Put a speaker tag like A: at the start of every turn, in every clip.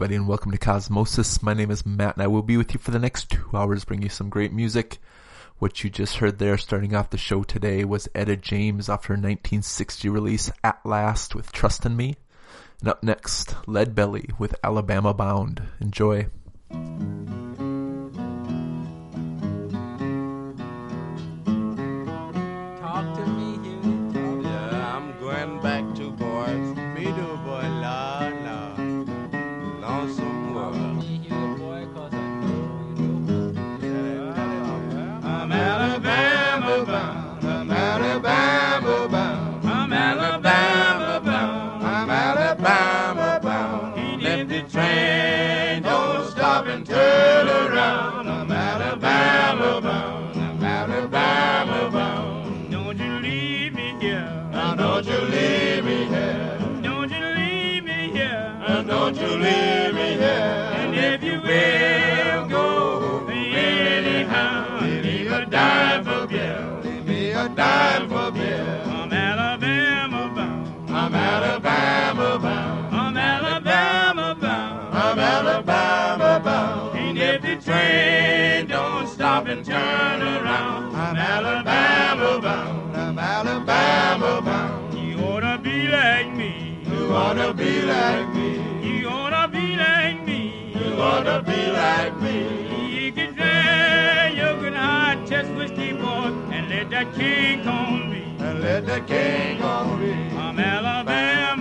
A: everybody, and welcome to Cosmosis. My name is Matt, and I will be with you for the next two hours, bringing you some great music. What you just heard there, starting off the show today, was Etta James off her 1960 release At Last with Trust in Me. And up next, Lead Belly with Alabama Bound. Enjoy.
B: bound. I'm Alabama bound. I'm Alabama bound.
C: You wanna be like me.
B: You wanna be like me.
C: You wanna be like me.
B: You wanna be like me.
C: You can say you can hide chest whiskey boy and let that king on me.
B: And let that king on me.
C: I'm Alabama.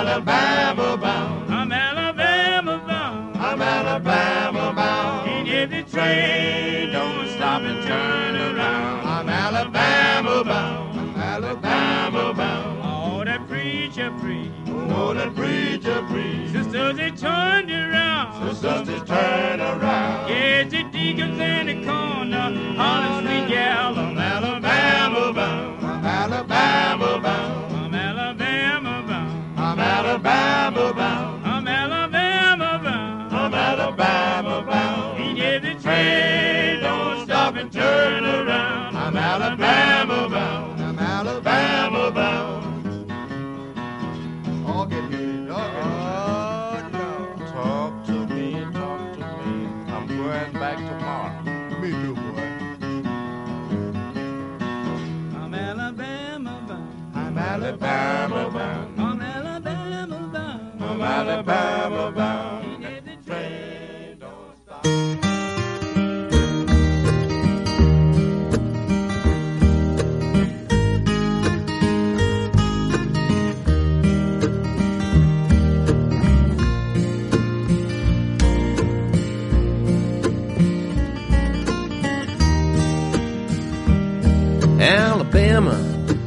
B: Alabama bound.
C: I'm Alabama bound.
B: I'm Alabama bound.
C: Ain't every train
B: Don't stop and turn around. I'm Alabama bound. I'm Alabama bound.
C: All that preacher preach.
B: Oh, that preacher preach.
C: Oh, Sisters, they turned around.
B: Sisters, they turn around.
C: Yeah, the deacons in the corner. Holler sweet gal. I'm Alabama bound.
B: I'm Alabama bound.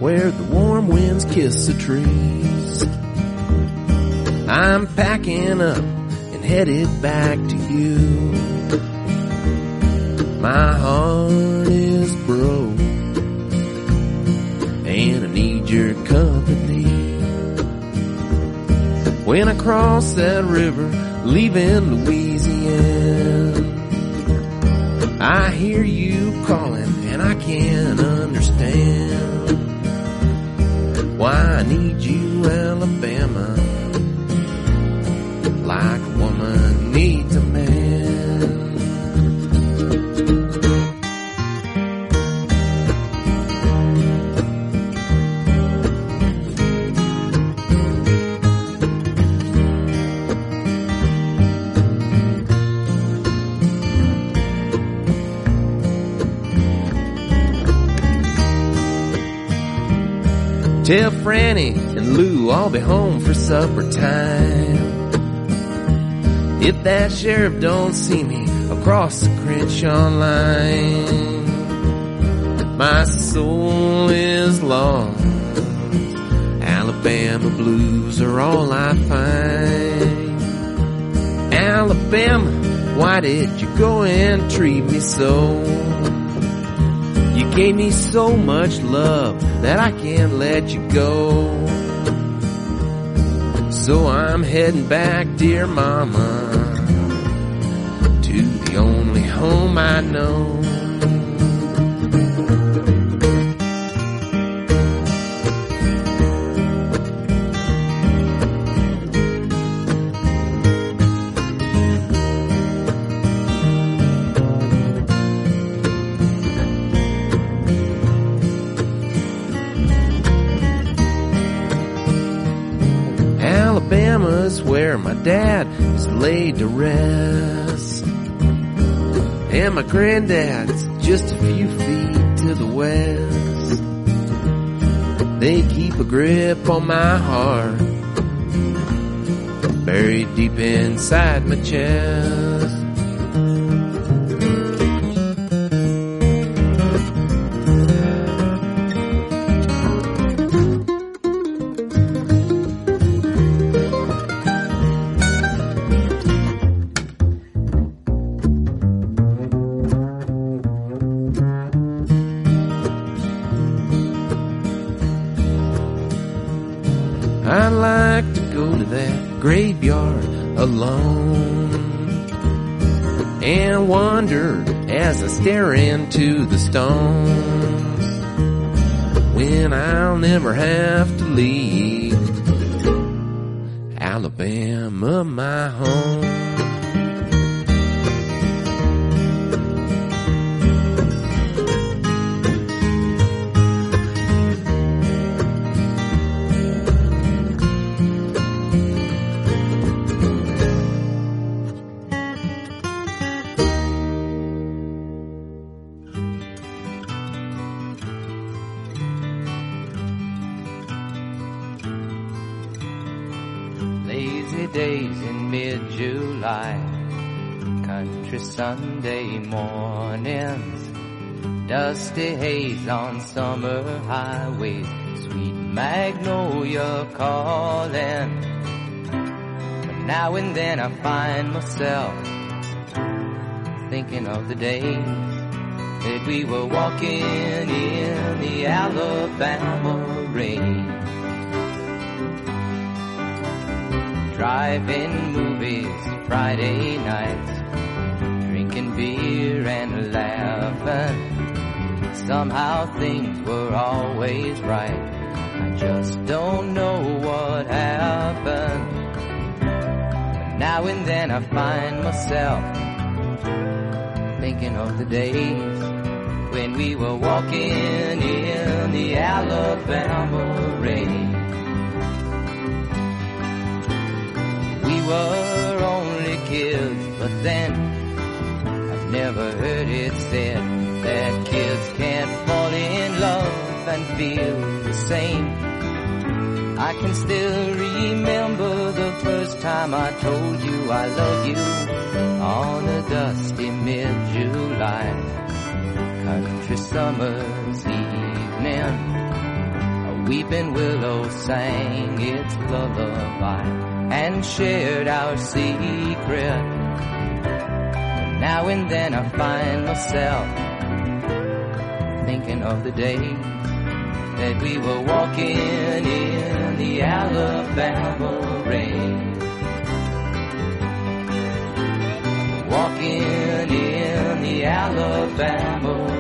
D: Where the warm winds kiss the trees. I'm packing up and headed back to you. My heart is broke and I need your company. When I cross that river, leaving Louisiana, I hear you calling and I can't understand why I need you, Alabama, Tell Franny and Lou I'll be home for supper time. If that sheriff don't see me across the Crenshaw line, my soul is lost. Alabama blues are all I find. Alabama, why did you go and treat me so? You gave me so much love that I can't let you go. So I'm heading back, dear mama, to the only home I know. To rest. And my granddad's just a few feet to the west. They keep a grip on my heart, buried deep inside my chest. I
E: find myself thinking of the days that we were walking in the Alabama rain. Driving movies Friday nights, drinking beer and laughing. Somehow things were always right. I just don't know what happened. Now and then I find myself thinking of the days when we were walking in the Alabama rain. We were only kids, but then I've never heard it said that kids can't fall in love and feel the same. I can still remember the first time I told you I love you on a dusty mid-July country summer's evening. A weeping willow sang its lullaby and shared our secret. Now and then I find myself thinking of the days that we were walking in the Alabama rain. Walking in the Alabama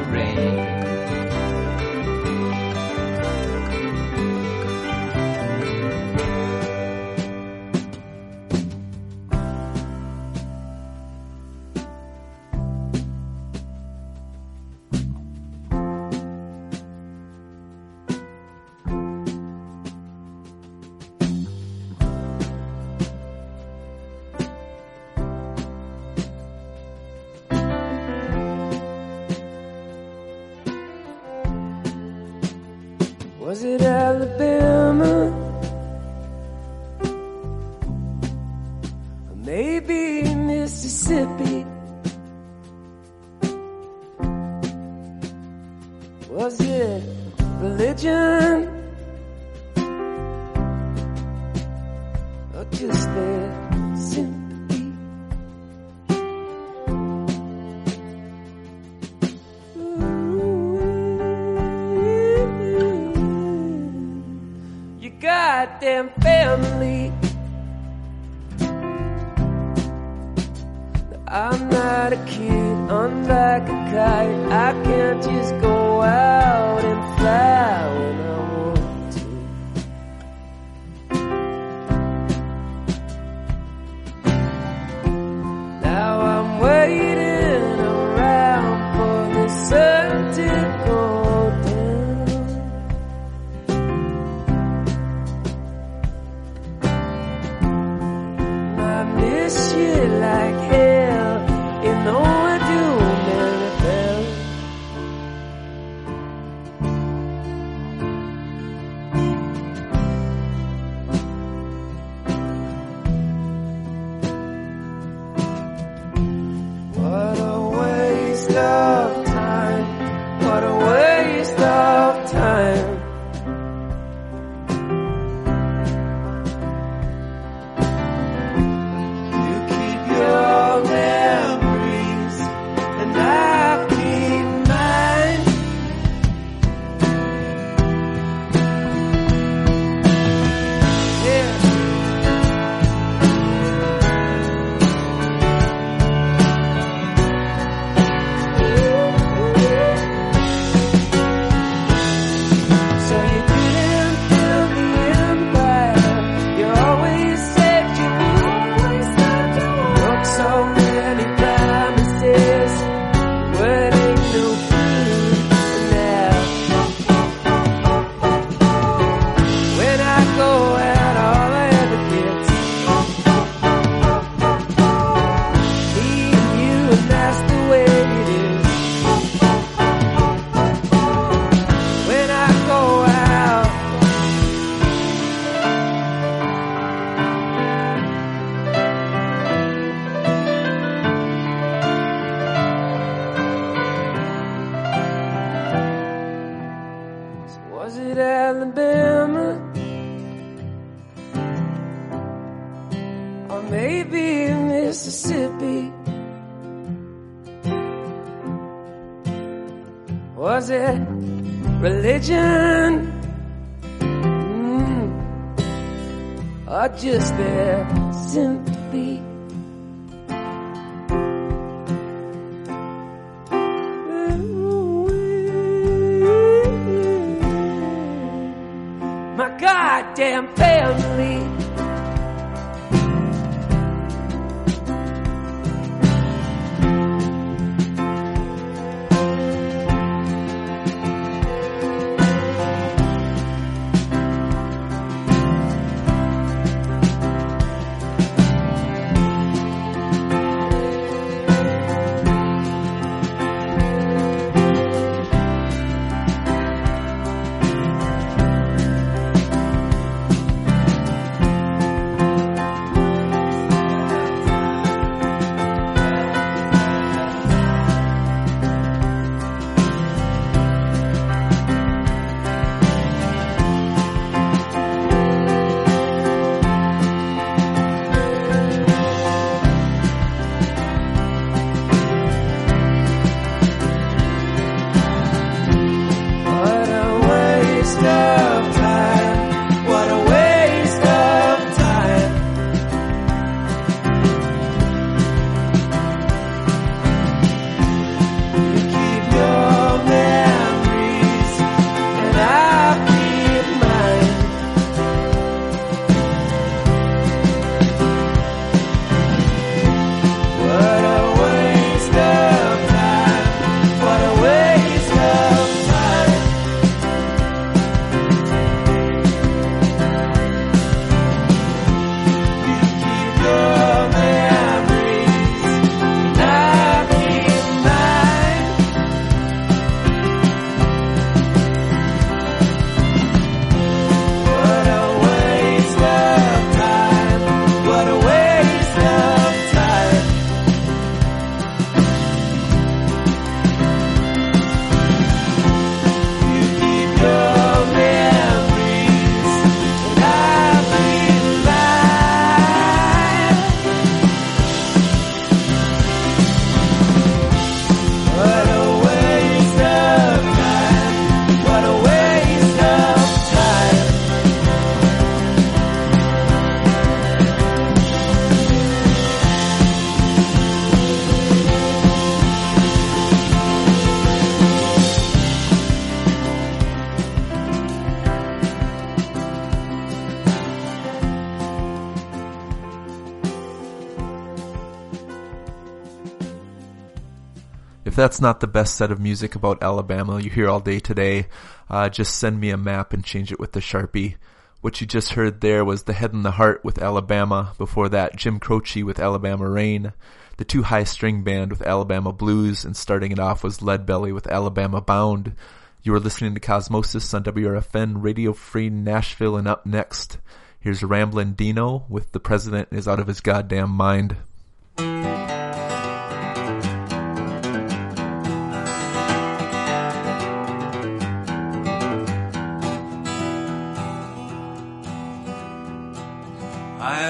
A: that's not the best set of music about Alabama you hear all day today, uh, just send me a map and change it with the Sharpie. What you just heard there was The Head and the Heart with Alabama. Before that, Jim Croce with Alabama Rain. The Two High String Band with Alabama Blues. And starting it off was Lead Belly with Alabama Bound. You are listening to Cosmosis on WRFN Radio Free Nashville. And up next, here's Ramblin' Dino with The President is Out of His Goddamn Mind.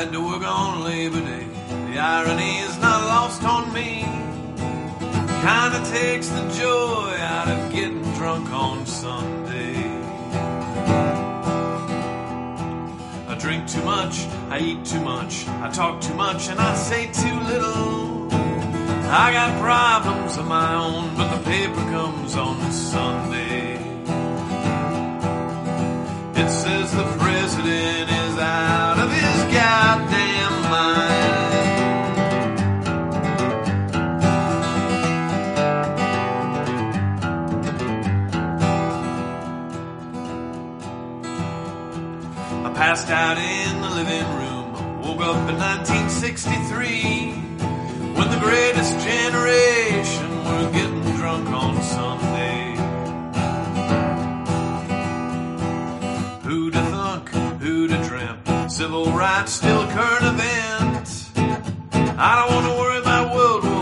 F: Had to work on Labor Day. The irony is not lost on me. Kinda takes the joy out of getting drunk on Sunday. I drink too much, I eat too much, I talk too much, and I say too little. I got problems of my own, but the paper comes on Sunday. It says the president is out of his goddamn mind. I passed out in the living room. Woke up in 1963 when the greatest generation were getting drunk on Sunday. Civil rights still a current event. I don't want to worry about World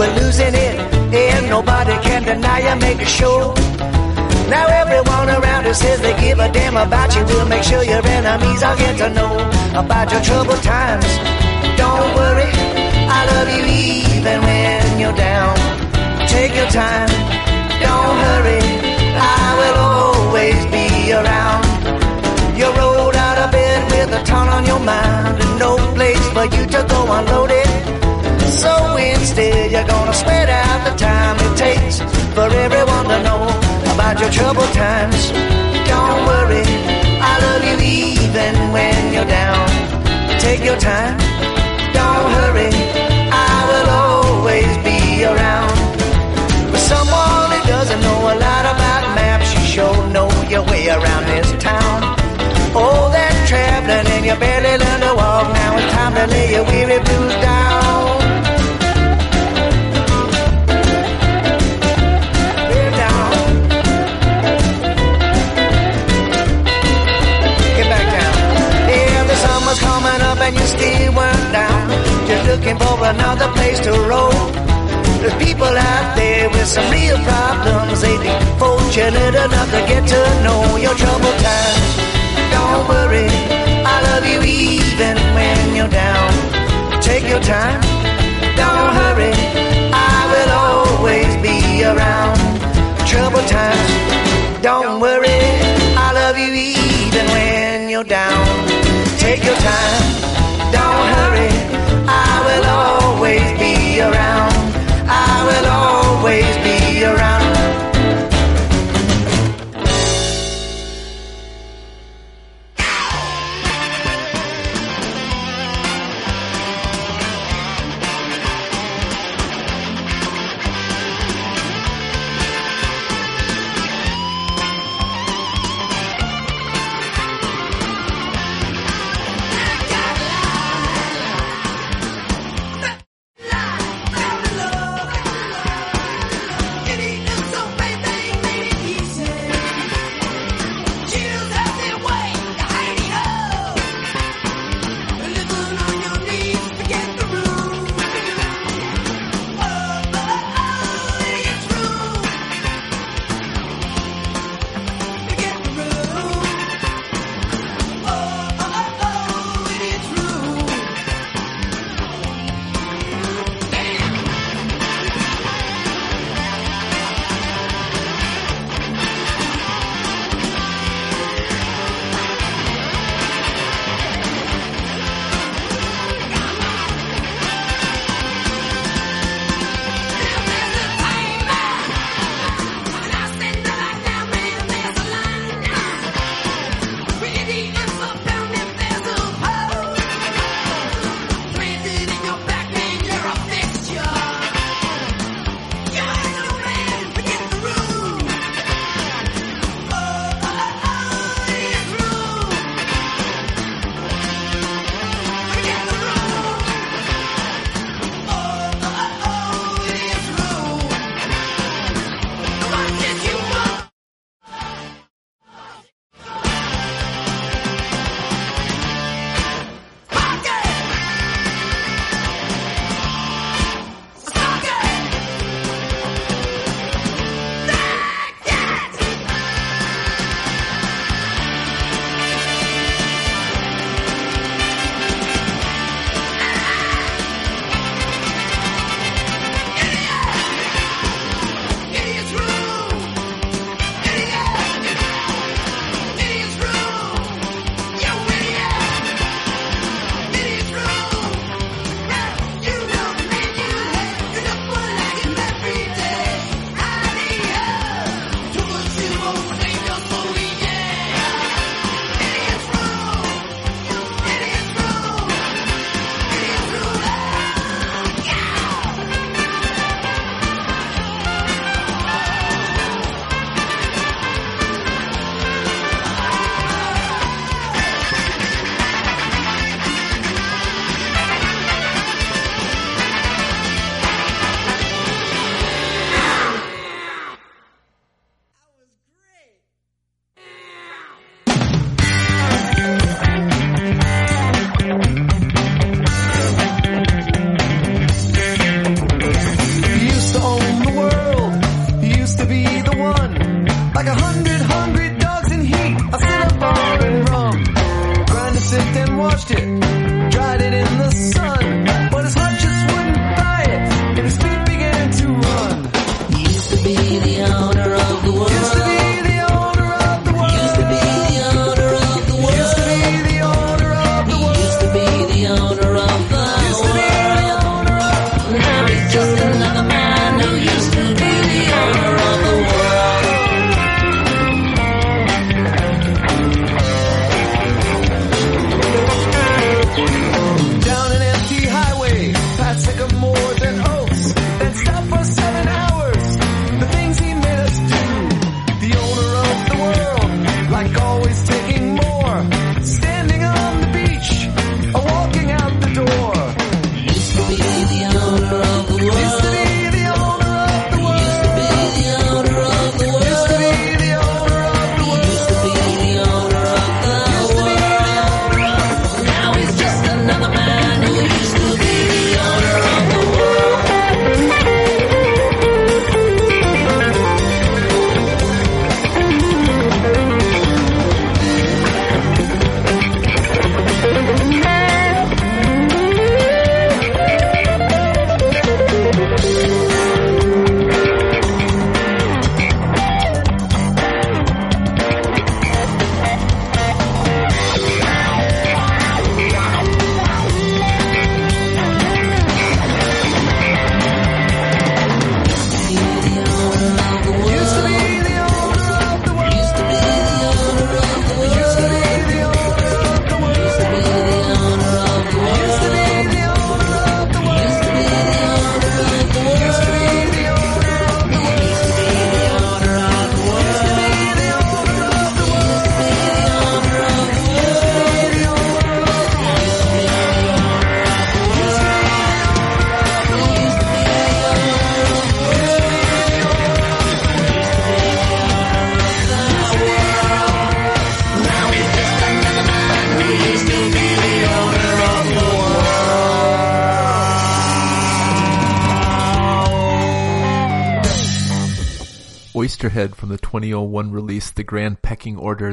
G: were losing it, and nobody can deny you make a show. Now everyone around us says they give a damn about you. We'll make sure your enemies all get to know about your troubled times. Don't worry, I love you even when you're down. Take your time, don't hurry. I will always be around. You rolled out of bed with a ton on your mind and no place for you to go unloaded. So you're gonna spread out the time it takes for everyone to know about your troubled times. Don't worry, I love you even when you're down. Take your time, don't hurry, I will always be around. For someone who doesn't know a lot about maps, you sure know your way around this town. All that traveling and you barely learn to walk. Now it's time to lay your weary blues down. Still weren't down. Just looking for another place to roll. There's people out there with some real problems. They'd be fortunate enough to get to know your troubled times. Don't worry, I love you even when you're down. Take your time, don't hurry. I will always be around. Troubled times, don't worry. I love you even when you're down. Take your time, around.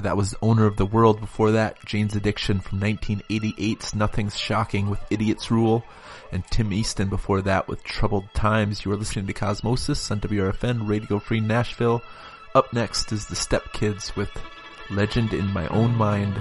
A: that was Owner of the World. Before that, Jane's Addiction from 1988's Nothing's Shocking with Idiot's Rule. And Tim Easton before that with Troubled Times. You are listening to Cosmosis on WRFN Radio Free Nashville. Up next is the Step Kids with Legend in My Own Mind.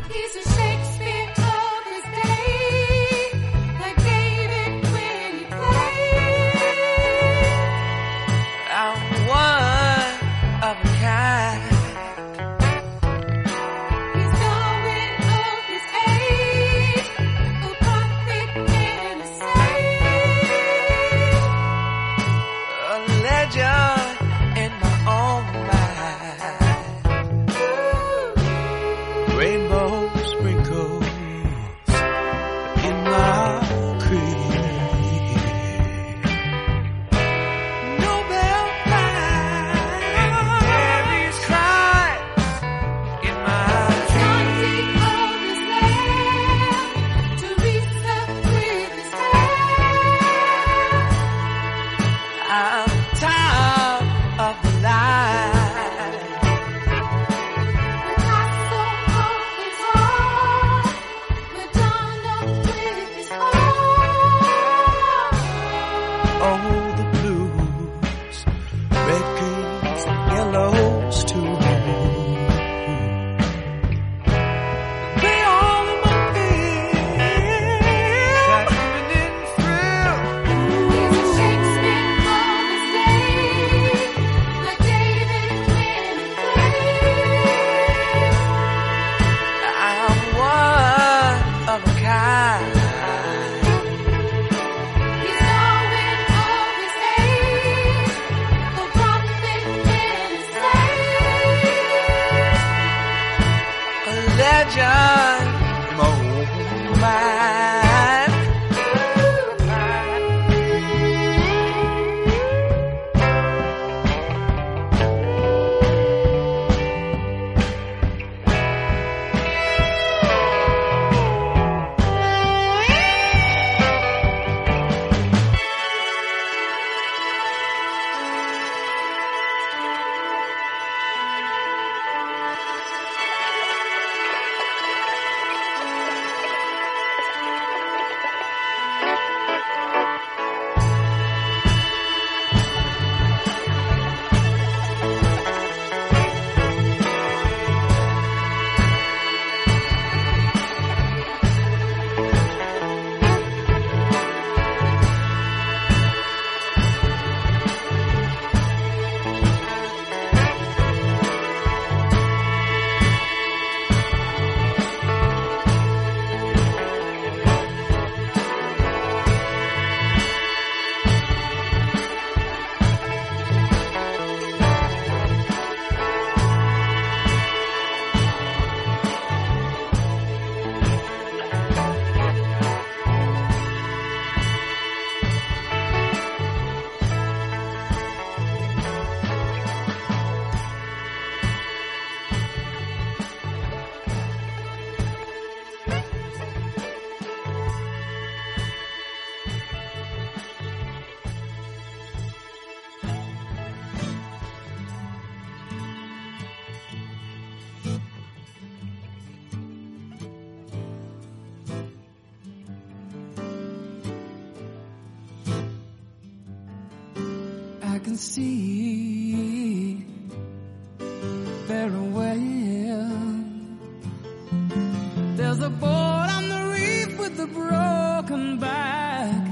H: There's a boat on the reef with a broken back,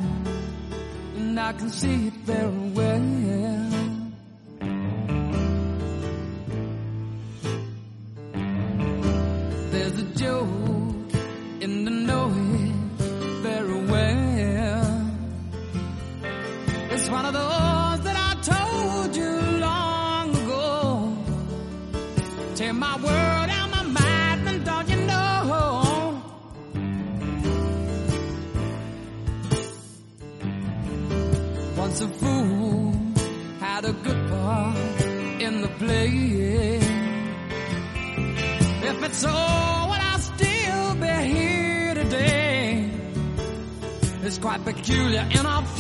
H: and I can see it very well. and I'll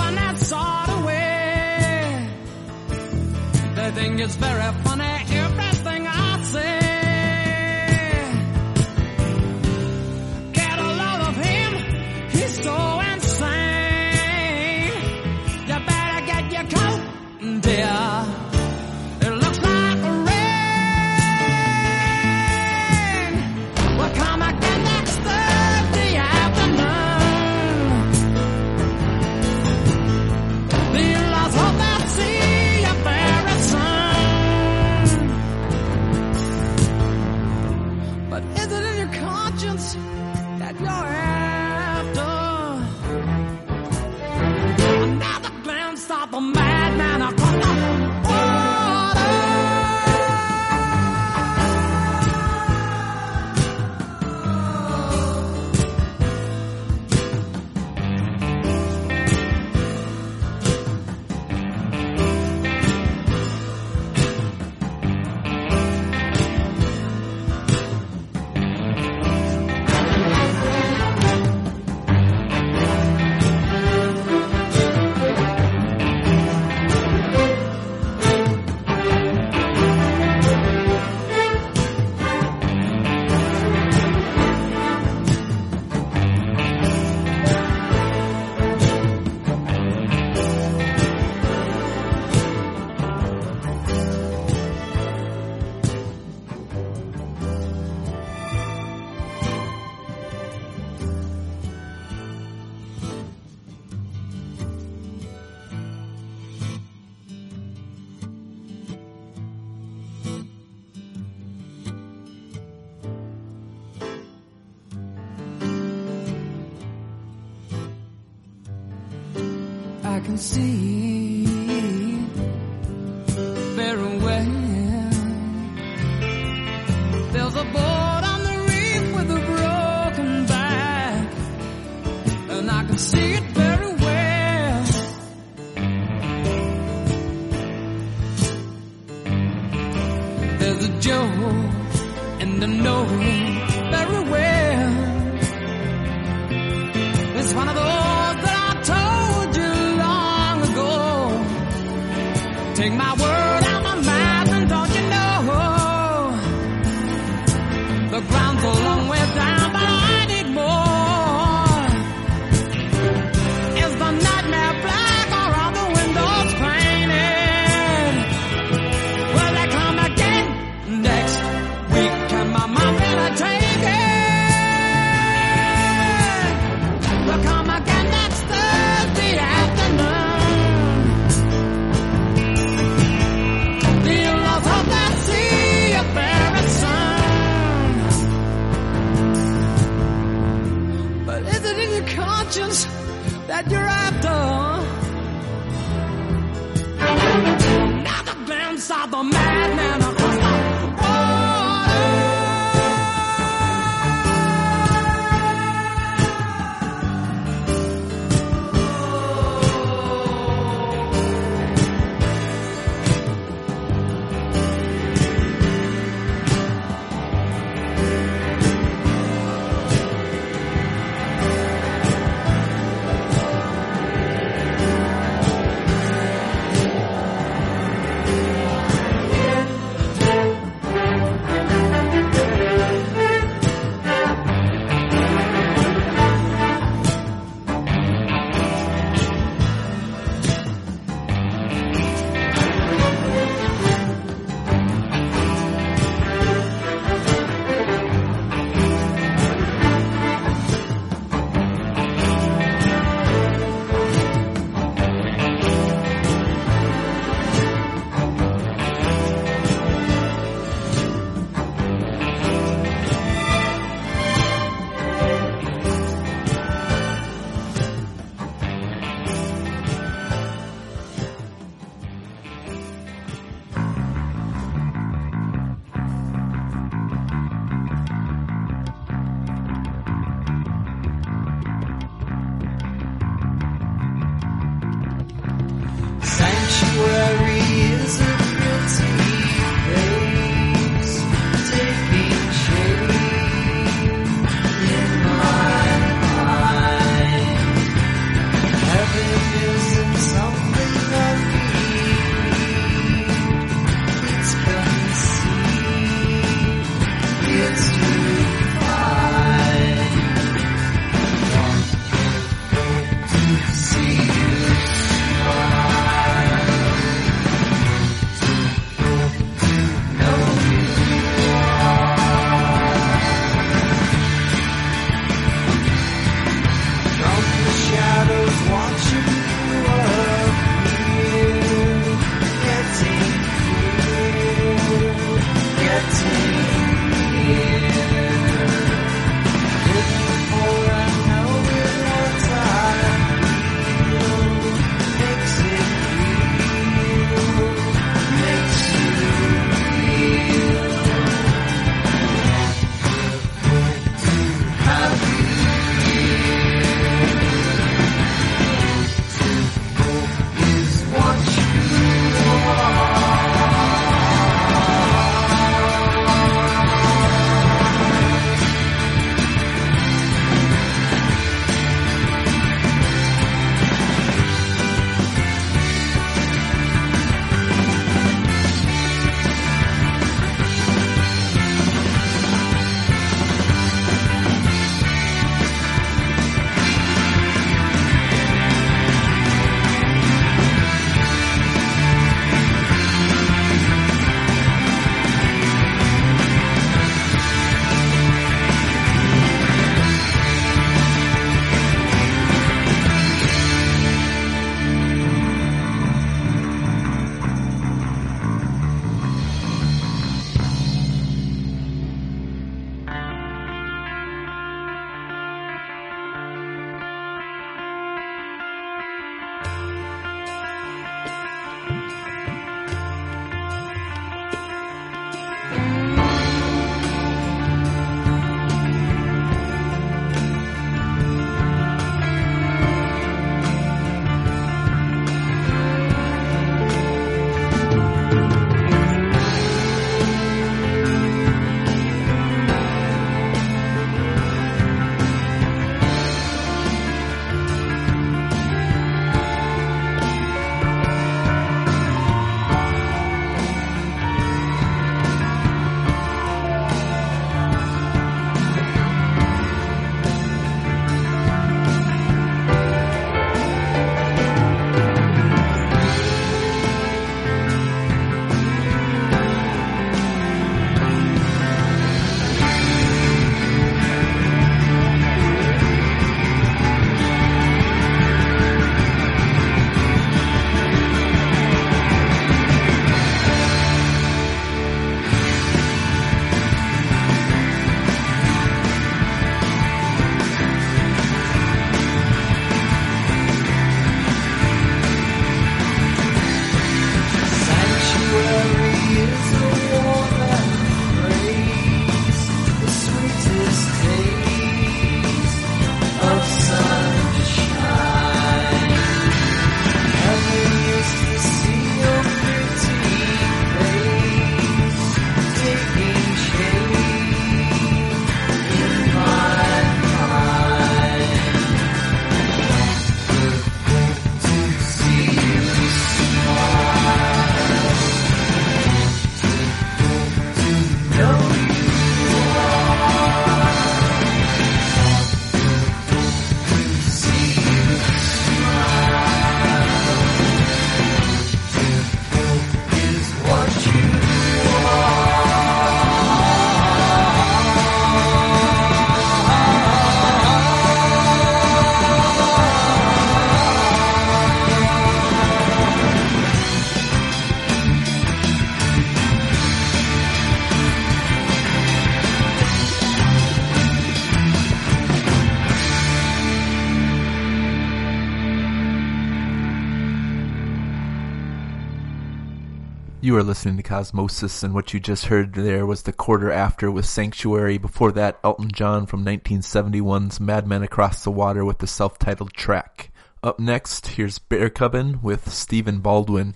H: You are
A: listening to Cosmosis, and what you just heard there was the quarter after with Sanctuary. Before that, Elton John from 1971's Madman Across the Water with the self-titled track. Up next, here's Bear Cubbin with Stephen Baldwin.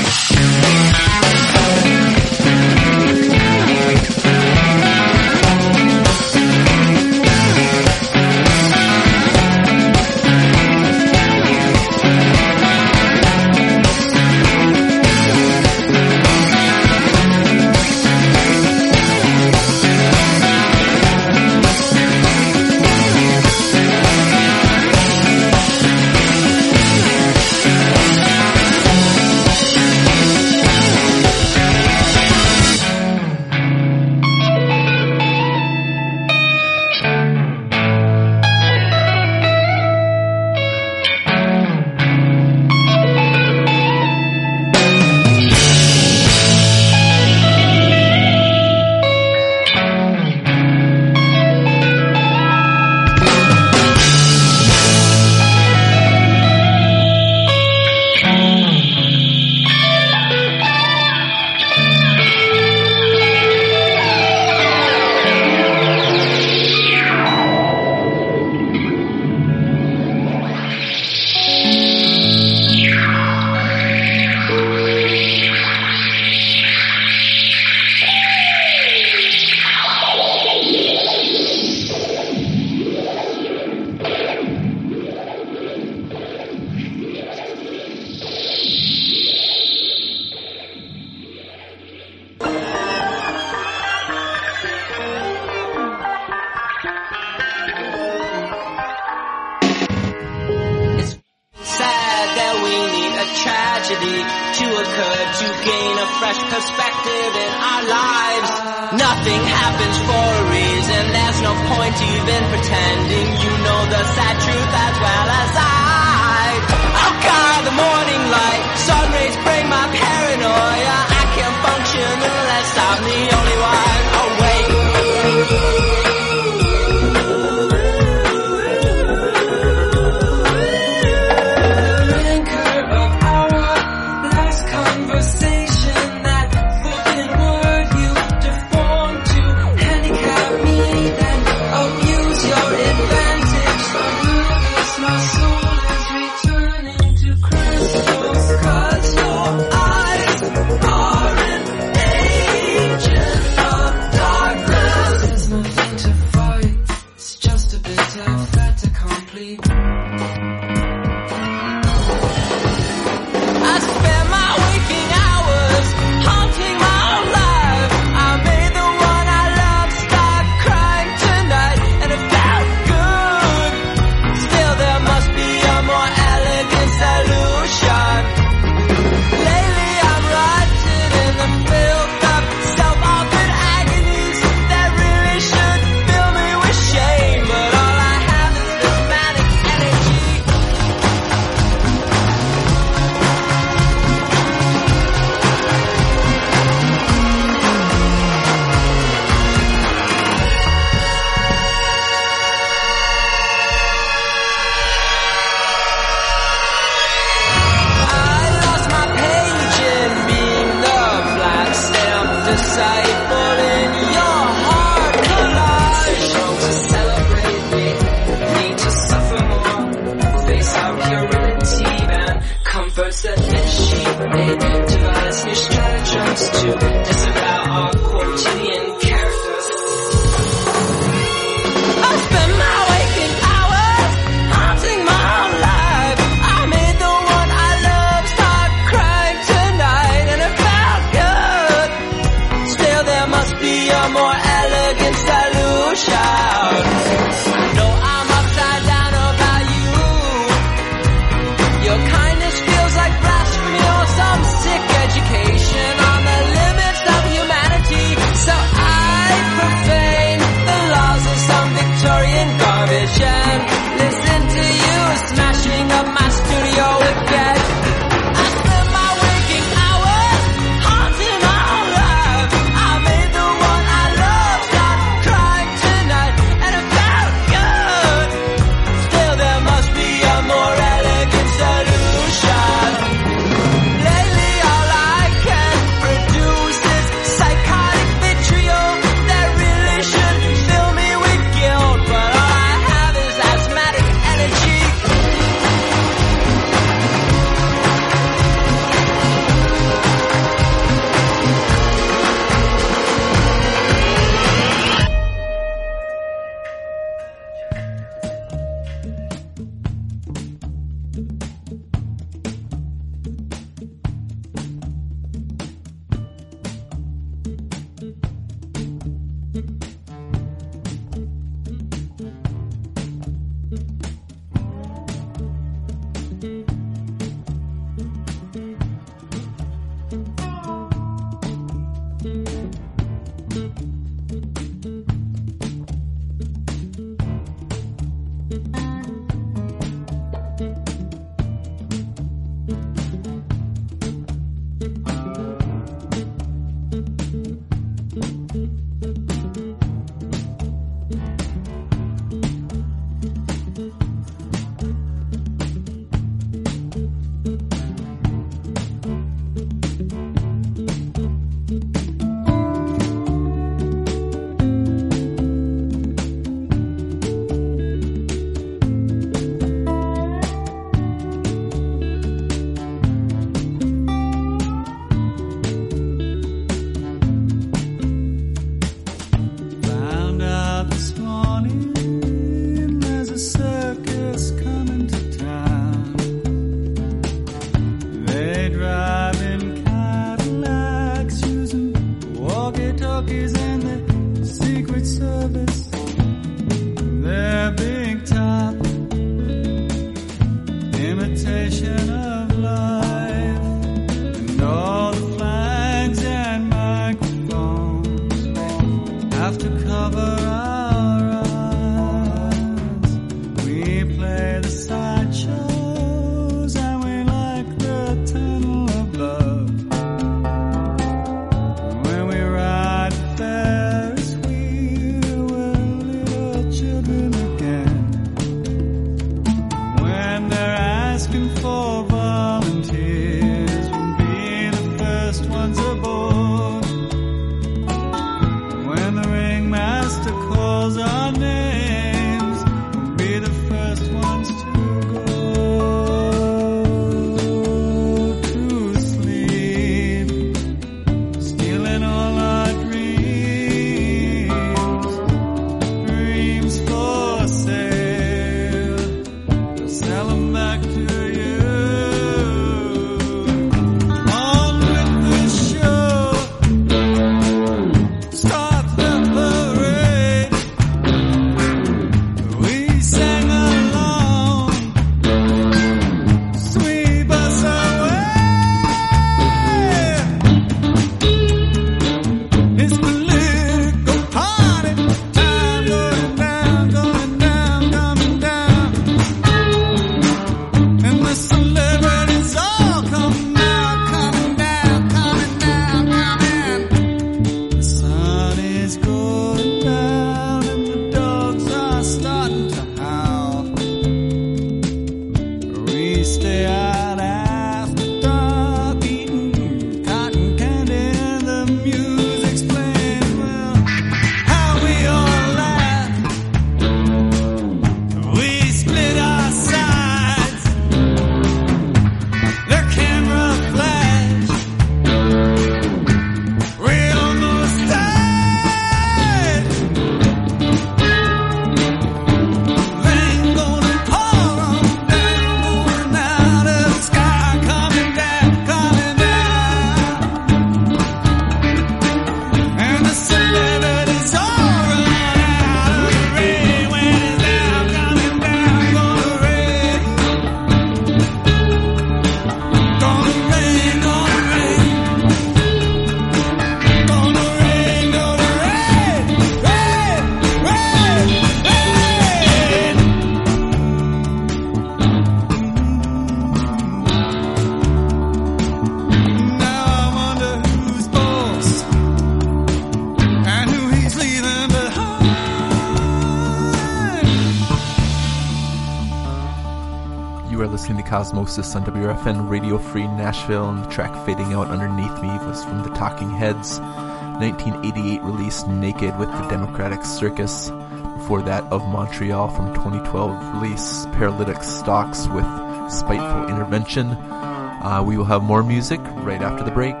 A: Osmosis on WRFN Radio Free Nashville, and the track fading out underneath me was from the Talking Heads' 1988 release Naked with the Democratic Circus. Before that, of Montreal from 2012 release Paralytic Stalks with Spiteful Intervention. Uh, we will have more music right after the break.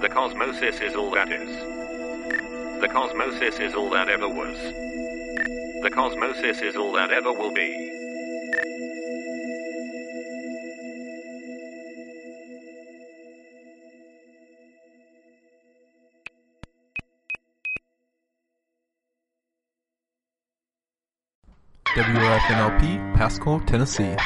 I: The cosmosis is all that is. The cosmosis is all that ever was. The cosmosis is all that ever will be.
A: NLP, Pasquo, Tennessee.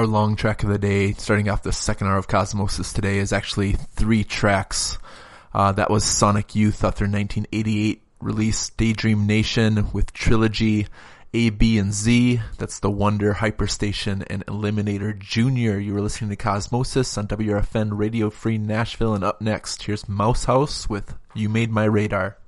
J: our long track of the day, starting off the second hour of Cosmosis today, is actually three tracks. Uh, that was Sonic Youth off their 1988 release, Daydream Nation, with Trilogy, A, B, and Z. That's The Wonder, Hyperstation, and Eliminator Jr. You were listening to Cosmosis on WRFN Radio Free Nashville, and up next, here's Mouse House with You Made My Radar.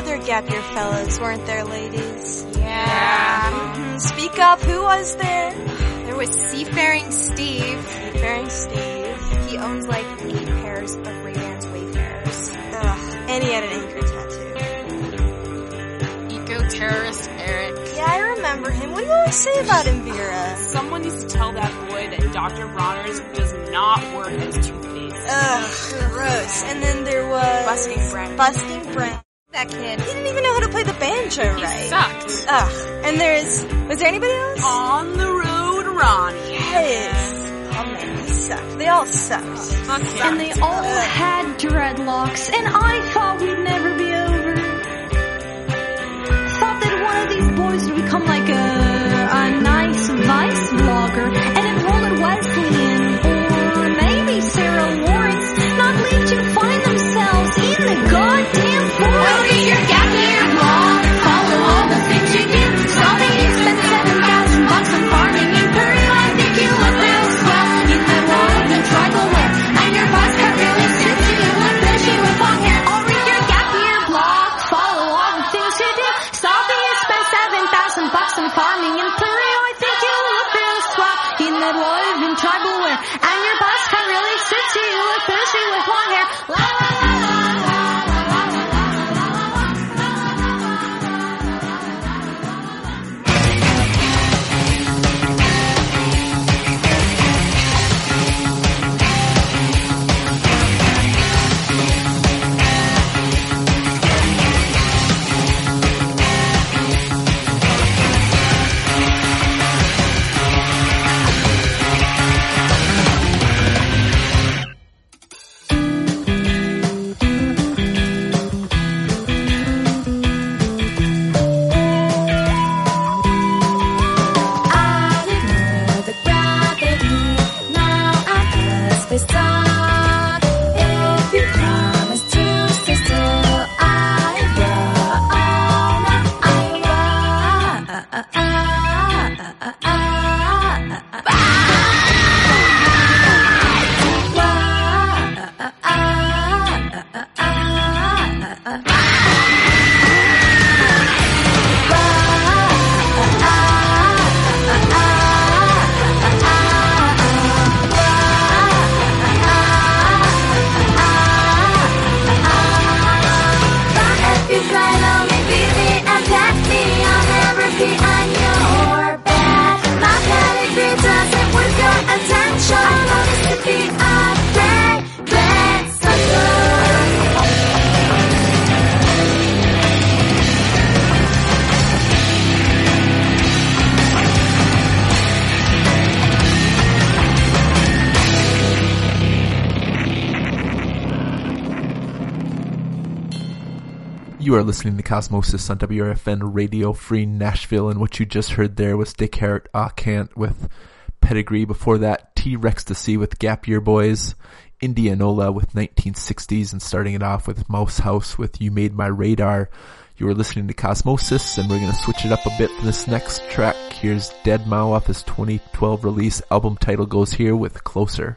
K: other gap year fellows, weren't there, ladies? Yeah. Mm-hmm. Speak up, who was there? There was Seafaring Steve. Seafaring Steve. He owns like eight pairs of Ray-Bans Wayfarers. Ugh. And he had an anchor tattoo.
L: Eco-terrorist Eric.
K: Yeah, I remember him. What do you always say about him, Vera?
L: Someone needs to tell that boy that Dr. Bronner's does not work as toothpaste.
K: Ugh, gross. And then there was...
L: Busting Brent.
K: Busting Brent. That kid. He didn't even know how to play the banjo
L: he
K: right.
L: Sucked.
K: Ugh. And there's was there anybody else?
L: On the road, Ron.
K: Yes. Oh man, he sucked. They all sucked.
M: And they all had dreadlocks, and I thought we'd never be over. Thought that one of these boys would become like a
N: You
A: are listening to Cosmosis on WRFN Radio Free Nashville, and what you just heard there was Dick Hart Ah with Pedigree. Before that, T Rex to See with Gap Year Boys, Indianola with 1960s, and starting it off with Mouse House with You Made My Radar. You are listening to Cosmosis, and we're going to switch it up a bit for this next track. Here's deadmau5 off his 2012 release. Album title goes here with Closer.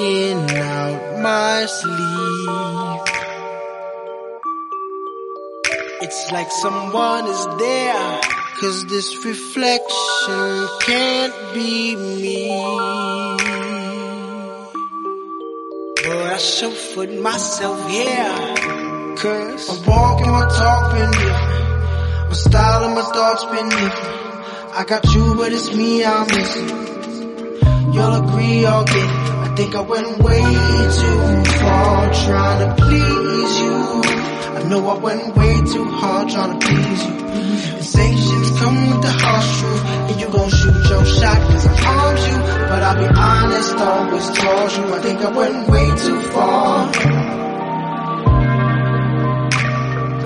O: Out my sleeve. It's like someone is there, cause this reflection can't be me. But I chauffeured myself here, cause my walk and my talk been different. My style and my thoughts been different. I got you, but it's me I'm missing. You'll agree, I'll get it. I think I went way too far trying to please you. I know I went way too hard trying to please you. Sensations come with the harsh truth, and you gon' shoot your shot cause I harmed you. But I'll be honest, always told you. I think I went way too far.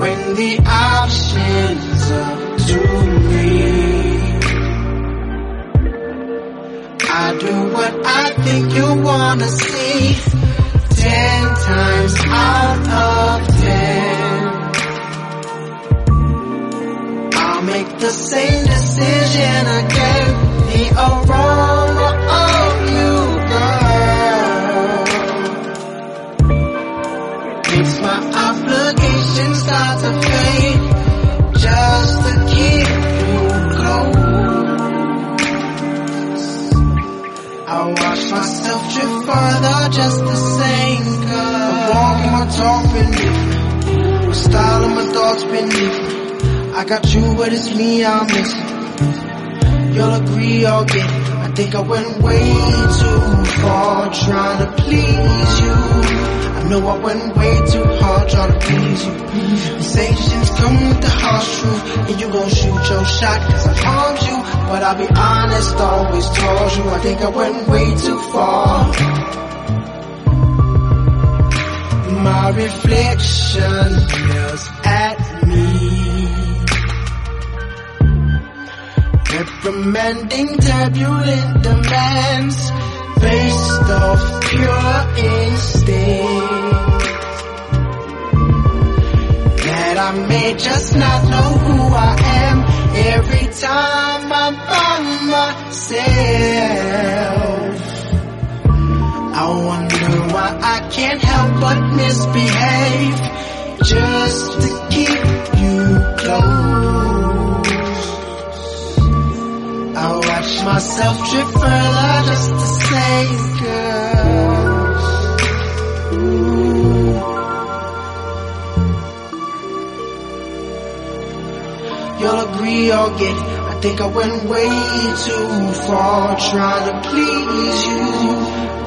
O: When the options are too me. Do what I think you wanna see. Ten times out of ten, I'll make the same decision again. The aroma of you, girl, makes my obligation start to fade. Just to keep watch myself drift further just the same cause My walk my talk been different My style and my thoughts been different I got you but it's me I'm missing. You'll agree I'll get it I think I went way too far trying to please you Know I went way too hard trying to please you. Sensations come with the harsh truth And you gon' shoot your shot cause I harmed you But I'll be honest, always told you I think I went way too far. My reflection yells at me. Reprimanding turbulent demands Based off pure instinct that I may just not know who I am every time I'm by myself. I wonder why I can't help but misbehave just to keep you close. I watch myself drift further just to say, girls. You'll agree I'll get it. I think I went way too far trying to please you.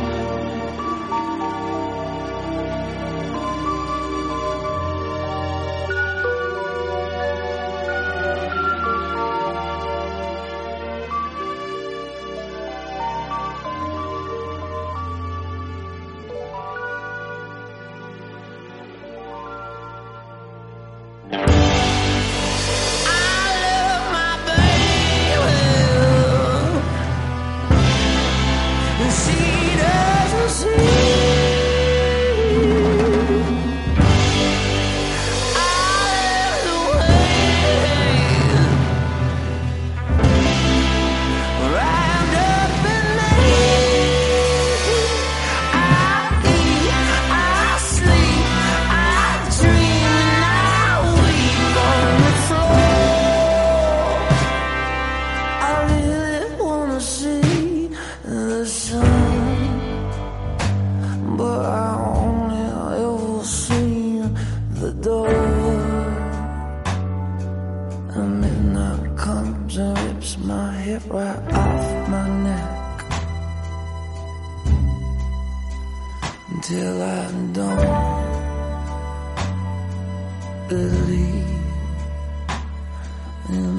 J: Until I don't believe in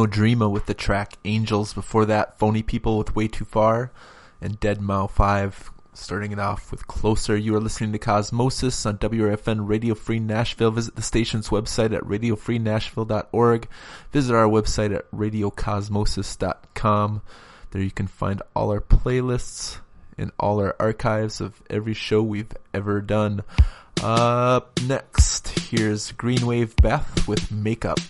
A: Nino Dreama with the track Angels. Before that, Phony People with Way Too Far and deadmau5 starting it off with Closer. You are listening to Cosmosis on WRFN Radio Free Nashville. Visit the station's website at radiofreenashville.org. Visit our website at radiocosmosis.com. There you can find all our playlists and all our archives of every show we've ever done. Up next, here's Green Wave Beth with Makeup.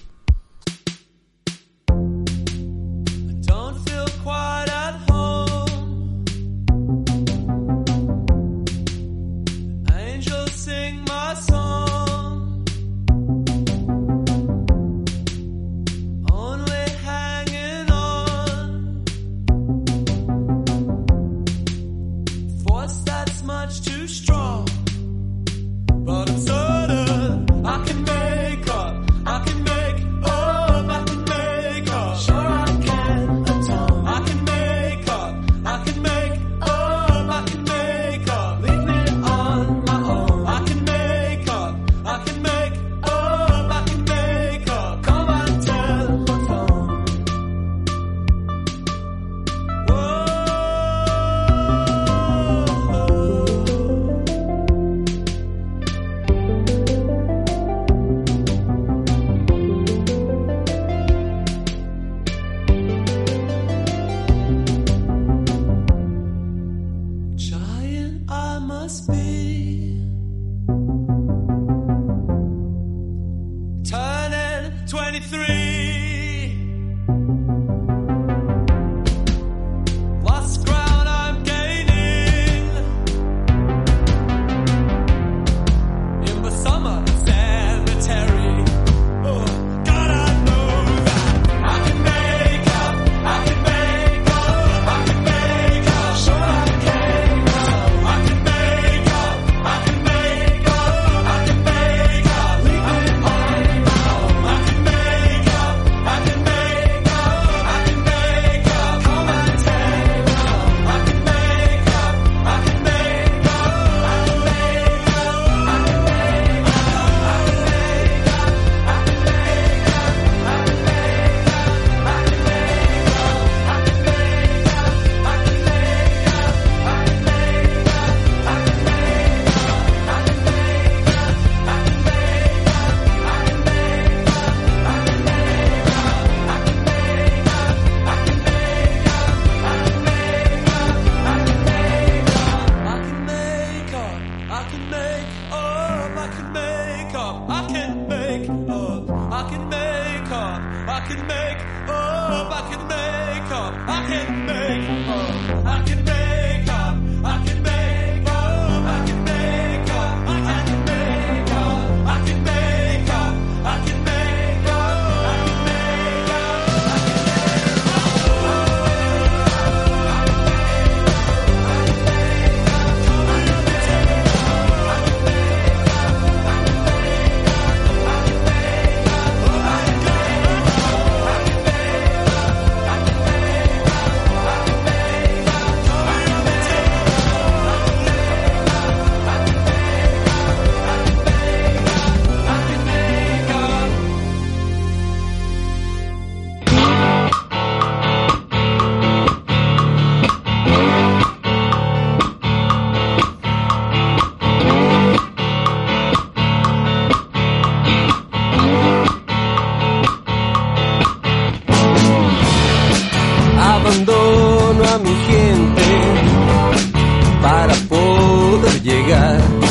P: side.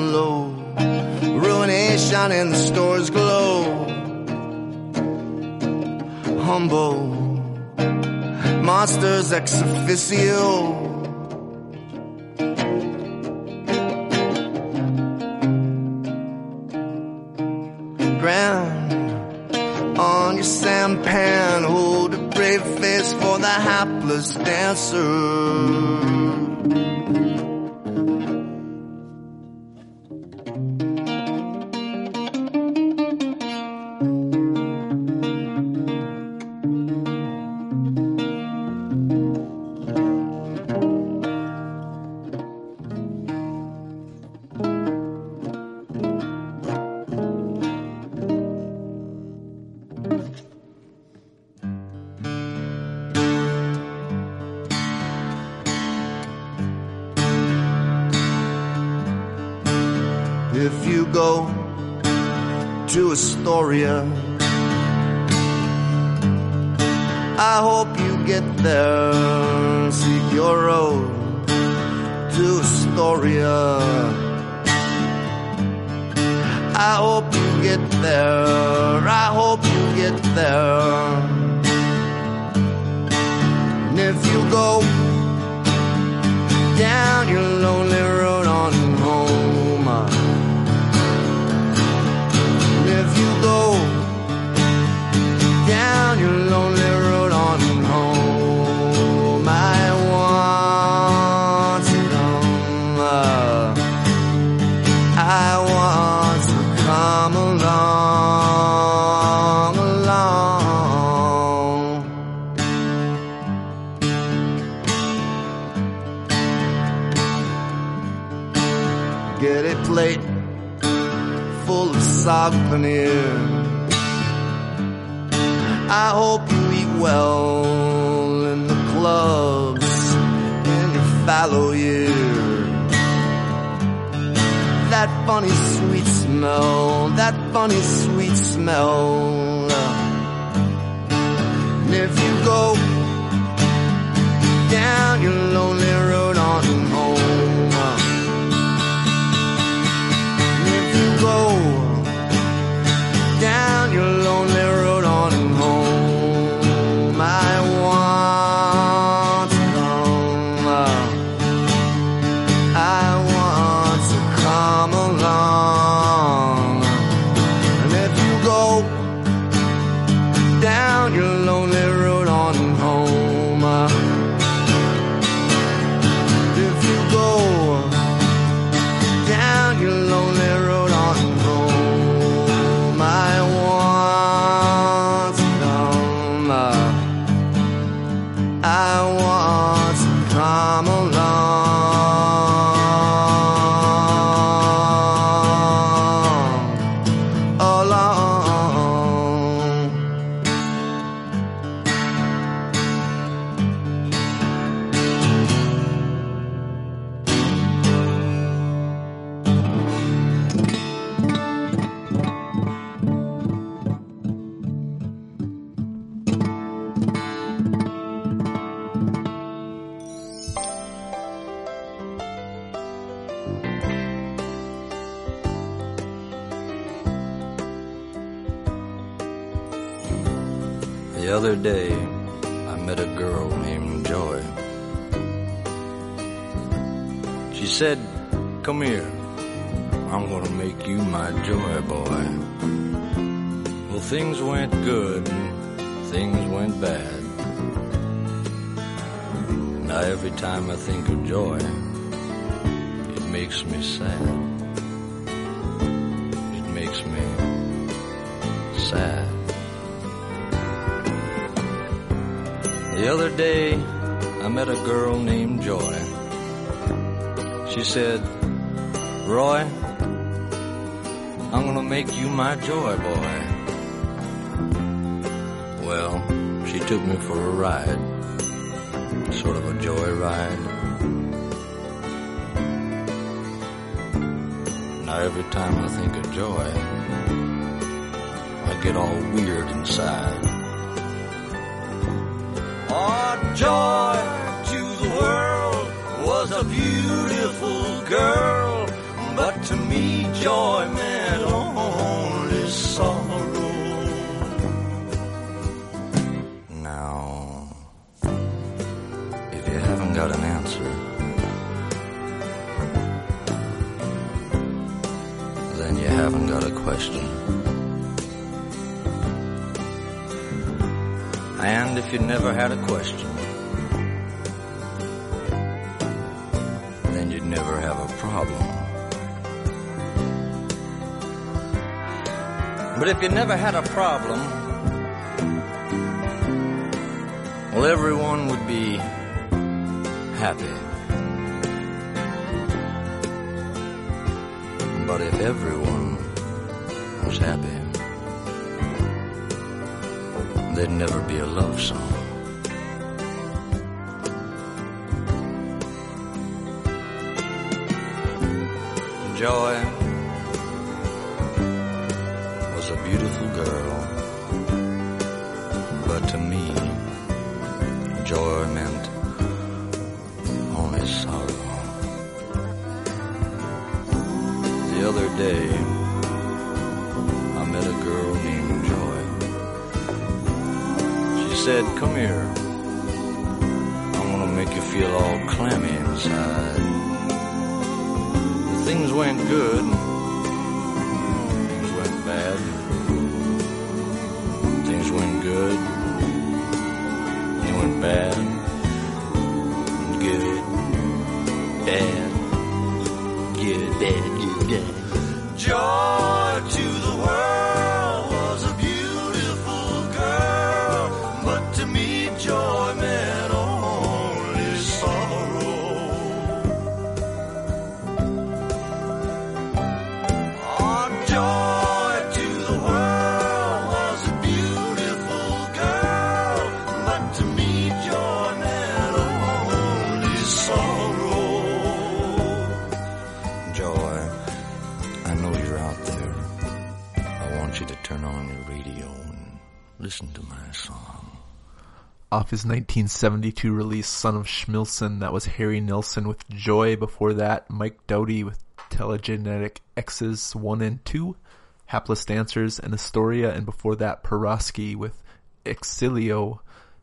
P: low. Ruination in the store's glow. Humble monsters ex officio. Ground on your sampan, hold a brave face for the hapless dancer.
Q: The
R: other day, I met a girl named Joy. She said, Come here. I'm gonna make you my joy boy. Well, things went good, things went bad. Now, every time I think of joy, it makes me sad. It makes me sad. The other day, I met a girl named Joy. She said, Roy, I'm gonna make you my joy boy. Well, she took me for a ride, sort of a joy ride. Now every time I think of joy, I get all weird inside.
J: Joy to the world was a beautiful girl, but to me joy meant only sorrow.
R: Now, if you haven't got an answer, then you haven't got a question. And if you never had a question, But if you never had a problem, well, everyone would be happy. But if everyone was happy, there'd never be a love song.
A: His 1972 release, Son of Schmilson, that was Harry Nilsson with Joy. Before that, Mike Doughty with Telegenetic X's 1 and 2, Hapless Dancers, and Astoria. And before that, Peroski with Exilio.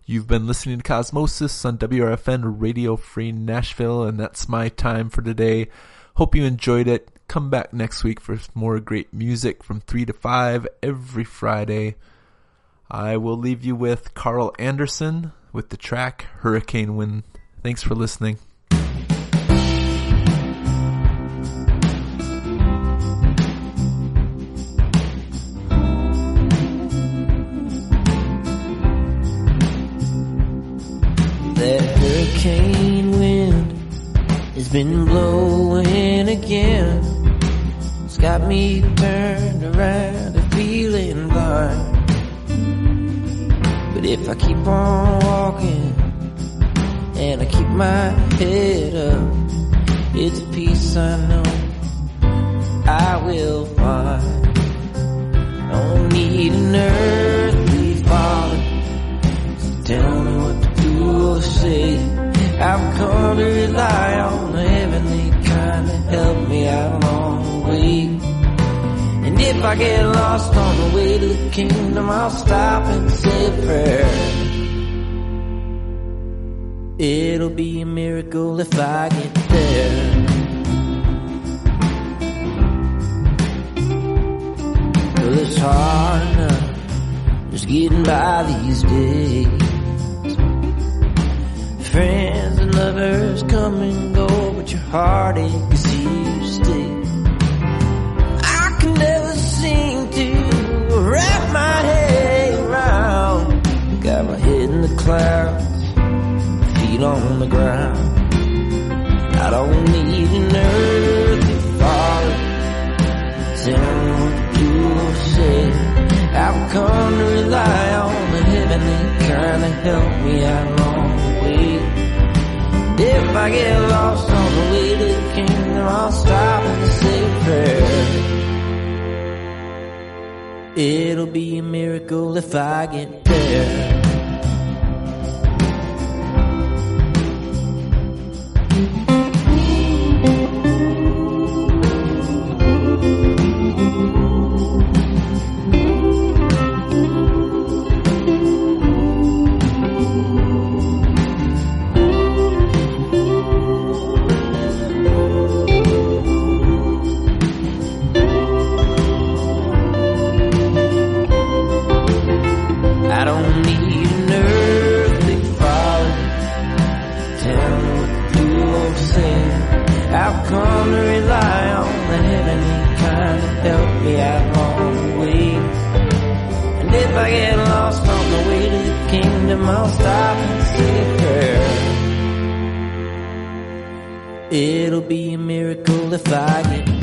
A: You've been listening to Cosmosis on WRFN Radio Free Nashville, and that's my time for today. Hope you enjoyed it. Come back next week for more great music from 3 to 5 every Friday. I will leave you with Carl Anderson with the track Hurricane Wind. Thanks for listening.
J: That hurricane wind has been blowing again. It's got me turned around and feeling blind. If I keep on walking and I keep my head up, it's a peace I know I will find. Don't need an earthly father to tell me what to do or say. I've come to rely on heavenly kind to help me out along the way. If I get lost on the way to the kingdom, I'll stop and say a prayer. It'll be a miracle if I get there. Well, it's hard enough just getting by these days. Friends and lovers come and go, but your heartache is here to stay. My head around. Got my head in the clouds, feet on the ground. I don't need an earthly father. Tell what do say. I've come to rely on the heavenly kind to help me out along the way. If I get lost on the way to the kingdom, I'll stop and say a prayer. It'll be a miracle if I get there. Come to rely on the heavenly kind to help me out along the way. And if I get lost on the way to the kingdom, I'll stop and say a prayer. It'll be a miracle if I get